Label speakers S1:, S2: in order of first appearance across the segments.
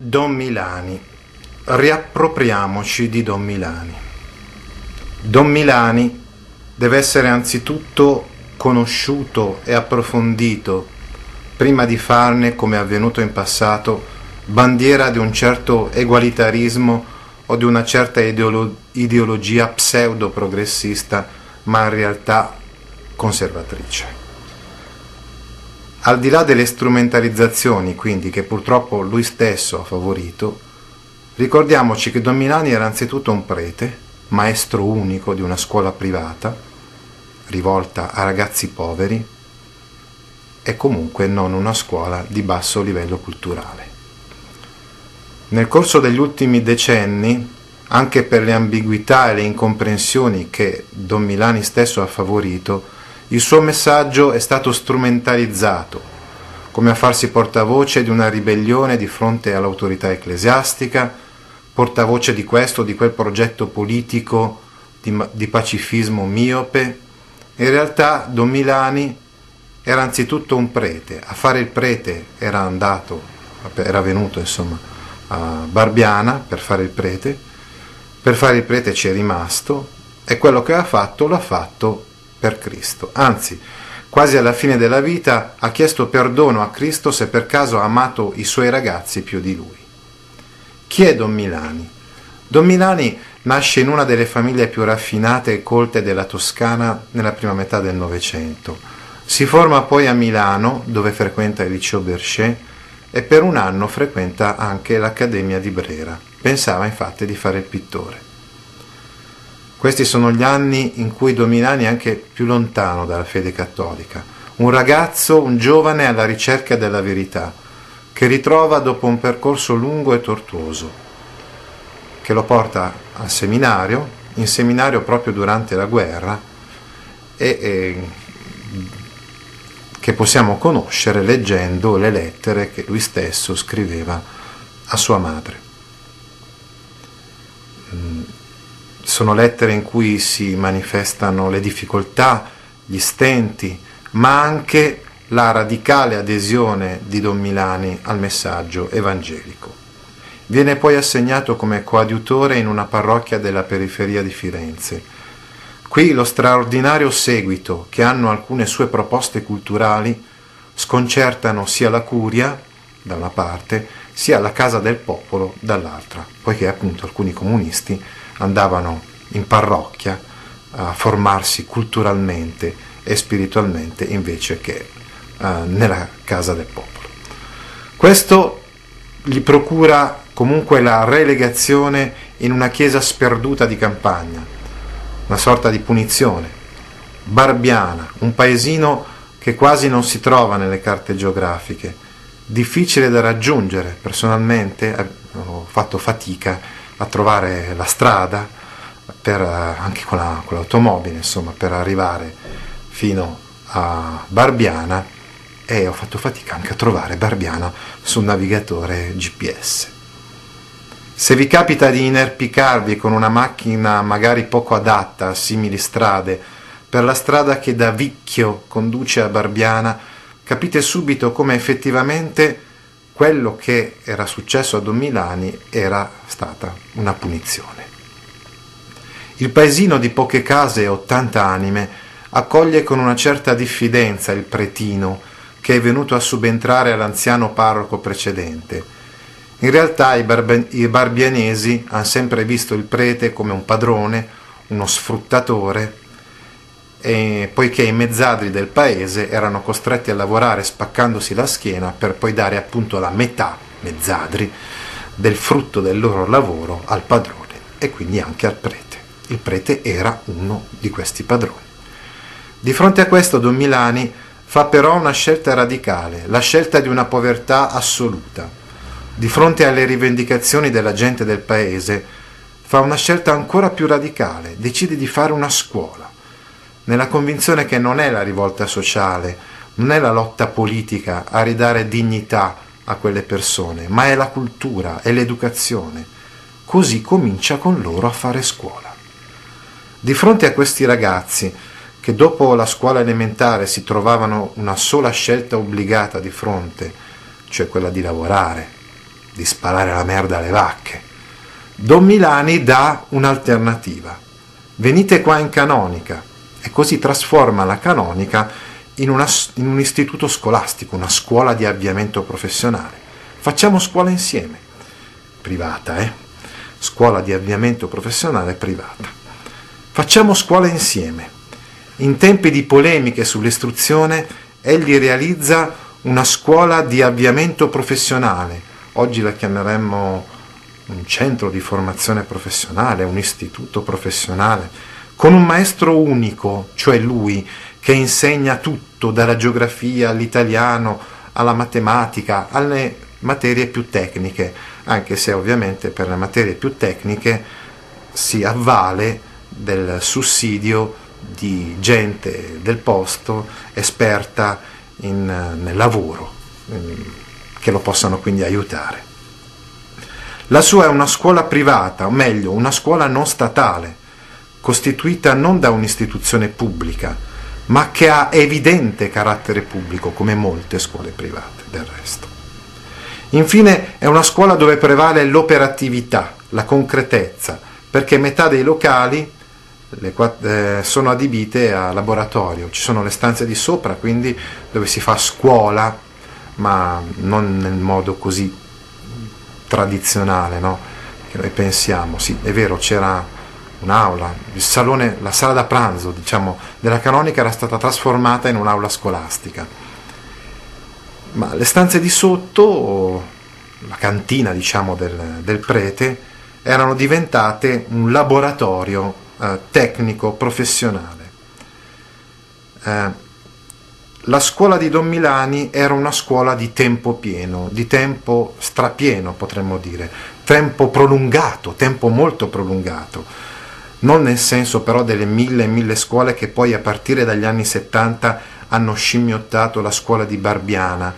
S1: Don Milani. Riappropriamoci di Don Milani. Don Milani deve essere anzitutto conosciuto e approfondito prima di farne, come è avvenuto in passato, bandiera di un certo egualitarismo o di una certa ideolo- ideologia pseudo-progressista, ma in realtà conservatrice. Al di là delle strumentalizzazioni, quindi, che purtroppo lui stesso ha favorito, ricordiamoci che Don Milani era anzitutto un prete, maestro unico di una scuola privata, rivolta a ragazzi poveri, e comunque non una scuola di basso livello culturale. Nel corso degli ultimi decenni, anche per le ambiguità e le incomprensioni che Don Milani stesso ha favorito, il suo messaggio è stato strumentalizzato, come a farsi portavoce di una ribellione di fronte all'autorità ecclesiastica, portavoce di questo di quel progetto politico di, di pacifismo miope. In realtà Don Milani era anzitutto un prete, a fare il prete era andato, era venuto insomma a Barbiana per fare il prete, per fare il prete ci è rimasto e quello che ha fatto l'ha fatto per Cristo. Anzi, quasi alla fine della vita ha chiesto perdono a Cristo se per caso ha amato i suoi ragazzi più di lui. Chi è Don Milani? Don Milani nasce in una delle famiglie più raffinate e colte della Toscana nella prima metà del Novecento. Si forma poi a Milano, dove frequenta il liceo Berchet, e per un anno frequenta anche l'Accademia di Brera. Pensava infatti di fare il pittore. Questi sono gli anni in cui Domilani è anche più lontano dalla fede cattolica, un ragazzo, un giovane alla ricerca della verità, che ritrova dopo un percorso lungo e tortuoso, che lo porta al seminario, in seminario proprio durante la guerra, e, e che possiamo conoscere leggendo le lettere che lui stesso scriveva a sua madre. Sono lettere in cui si manifestano le difficoltà, gli stenti, ma anche la radicale adesione di Don Milani al messaggio evangelico. Viene poi assegnato come coadiutore in una parrocchia della periferia di Firenze. Qui lo straordinario seguito che hanno alcune sue proposte culturali sconcertano sia la curia, da una parte, sia la Casa del Popolo, dall'altra, poiché appunto alcuni comunisti andavano in parrocchia a formarsi culturalmente e spiritualmente invece che uh, nella casa del popolo. Questo gli procura comunque la relegazione in una chiesa sperduta di campagna, una sorta di punizione. Barbiana, un paesino che quasi non si trova nelle carte geografiche, difficile da raggiungere. Personalmente eh, ho fatto fatica a trovare la strada, per, eh, anche con, la, con l'automobile, insomma, per arrivare fino a Barbiana e ho fatto fatica anche a trovare Barbiana sul navigatore GPS. Se vi capita di inerpicarvi con una macchina magari poco adatta a simili strade, per la strada che da Vicchio conduce a Barbiana, capite subito come effettivamente quello che era successo a Don Milani era stata una punizione. Il paesino di poche case e 80 anime accoglie con una certa diffidenza il pretino che è venuto a subentrare all'anziano parroco precedente. In realtà i, barbe- i barbianesi hanno sempre visto il prete come un padrone, uno sfruttatore, e poiché i mezzadri del paese erano costretti a lavorare spaccandosi la schiena per poi dare appunto la metà, mezzadri, del frutto del loro lavoro al padrone e quindi anche al prete. Il prete era uno di questi padroni. Di fronte a questo Don Milani fa però una scelta radicale, la scelta di una povertà assoluta. Di fronte alle rivendicazioni della gente del paese, fa una scelta ancora più radicale, decide di fare una scuola, nella convinzione che non è la rivolta sociale, non è la lotta politica a ridare dignità a quelle persone, ma è la cultura, è l'educazione. Così comincia con loro a fare scuola. Di fronte a questi ragazzi, che dopo la scuola elementare si trovavano una sola scelta obbligata di fronte, cioè quella di lavorare, di sparare la merda alle vacche. Don Milani dà un'alternativa. Venite qua in canonica e così trasforma la canonica in, una, in un istituto scolastico, una scuola di avviamento professionale. Facciamo scuola insieme, privata, eh? Scuola di avviamento professionale privata. Facciamo scuola insieme in tempi di polemiche sull'istruzione, egli realizza una scuola di avviamento professionale. Oggi la chiameremmo un centro di formazione professionale, un istituto professionale, con un maestro unico, cioè lui, che insegna tutto, dalla geografia all'italiano, alla matematica, alle materie più tecniche, anche se ovviamente per le materie più tecniche si avvale del sussidio di gente del posto esperta in, nel lavoro, che lo possano quindi aiutare. La sua è una scuola privata, o meglio, una scuola non statale, costituita non da un'istituzione pubblica, ma che ha evidente carattere pubblico, come molte scuole private del resto. Infine è una scuola dove prevale l'operatività, la concretezza, perché metà dei locali le, eh, sono adibite a laboratorio, ci sono le stanze di sopra, quindi dove si fa scuola, ma non nel modo così tradizionale no? che noi pensiamo. Sì, è vero, c'era un'aula, il salone, la sala da pranzo diciamo, della canonica era stata trasformata in un'aula scolastica, ma le stanze di sotto, la cantina diciamo, del, del prete, erano diventate un laboratorio eh, tecnico, professionale. Eh, la scuola di Don Milani era una scuola di tempo pieno, di tempo strapieno potremmo dire, tempo prolungato, tempo molto prolungato, non nel senso però delle mille e mille scuole che poi a partire dagli anni 70 hanno scimmiottato la scuola di Barbiana,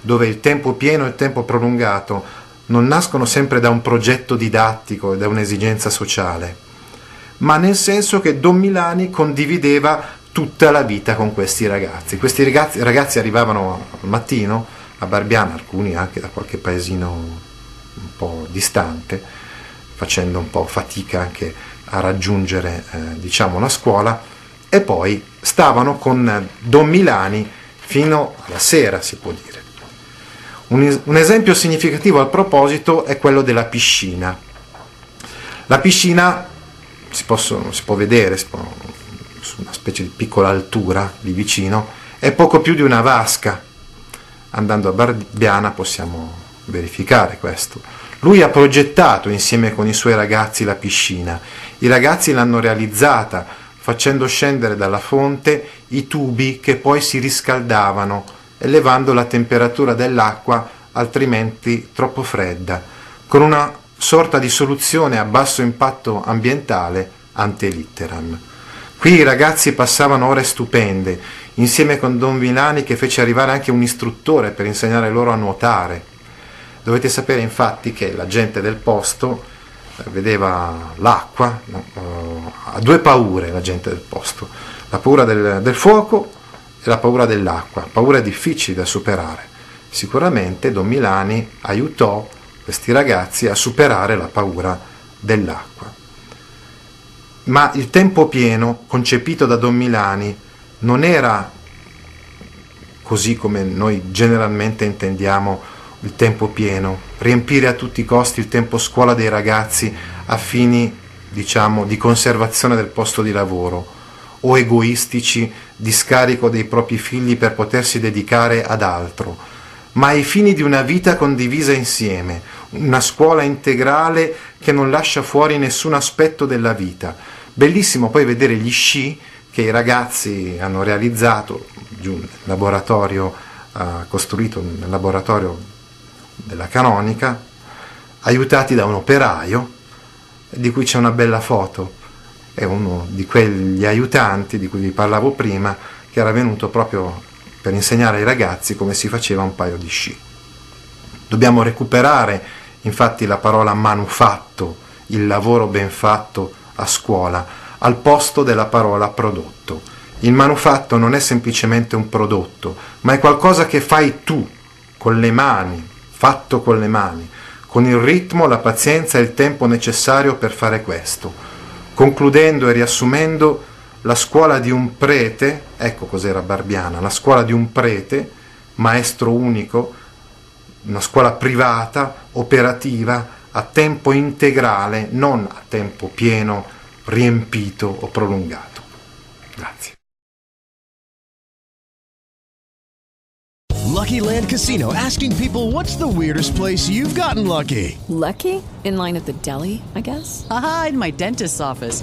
S1: dove il tempo pieno e il tempo prolungato non nascono sempre da un progetto didattico e da un'esigenza sociale ma nel senso che Don Milani condivideva tutta la vita con questi ragazzi. Questi ragazzi, ragazzi arrivavano al mattino a Barbiana, alcuni anche da qualche paesino un po' distante, facendo un po' fatica anche a raggiungere eh, diciamo la scuola e poi stavano con Don Milani fino alla sera, si può dire. Un, un esempio significativo al proposito è quello della piscina. La piscina si, possono, si può vedere si può, su una specie di piccola altura lì vicino, è poco più di una vasca. Andando a Barbiana possiamo verificare questo. Lui ha progettato insieme con i suoi ragazzi la piscina. I ragazzi l'hanno realizzata facendo scendere dalla fonte i tubi che poi si riscaldavano, elevando la temperatura dell'acqua altrimenti troppo fredda, con una sorta di soluzione a basso impatto ambientale ante litteram. Qui i ragazzi passavano ore stupende, insieme con Don Vilani che fece arrivare anche un istruttore per insegnare loro a nuotare. Dovete sapere infatti che la gente del posto eh, vedeva l'acqua, uh, ha due paure la gente del posto, la paura del, del fuoco e la paura dell'acqua, paure difficili da superare. Sicuramente Don Milani aiutò questi ragazzi a superare la paura dell'acqua. Ma il tempo pieno, concepito da Don Milani, non era così come noi generalmente intendiamo il tempo pieno, riempire a tutti i costi il tempo scuola dei ragazzi a fini, diciamo, di conservazione del posto di lavoro o egoistici di scarico dei propri figli per potersi dedicare ad altro ma ai fini di una vita condivisa insieme, una scuola integrale che non lascia fuori nessun aspetto della vita. Bellissimo poi vedere gli sci che i ragazzi hanno realizzato, nel laboratorio, eh, costruito nel laboratorio della canonica, aiutati da un operaio, di cui c'è una bella foto. È uno di quegli aiutanti di cui vi parlavo prima, che era venuto proprio per insegnare ai ragazzi come si faceva un paio di sci. Dobbiamo recuperare infatti la parola manufatto, il lavoro ben fatto a scuola, al posto della parola prodotto. Il manufatto non è semplicemente un prodotto, ma è qualcosa che fai tu, con le mani, fatto con le mani, con il ritmo, la pazienza e il tempo necessario per fare questo. Concludendo e riassumendo, la scuola di un prete, ecco cos'era Barbiana, la scuola di un prete, maestro unico, una scuola privata, operativa, a tempo integrale, non a tempo pieno, riempito o prolungato. Grazie.
S2: Lucky Land Casino asking people what's the weirdest place you've gotten lucky?
S3: Lucky? In line at the deli, I guess?
S4: Aha, in my dentist's office.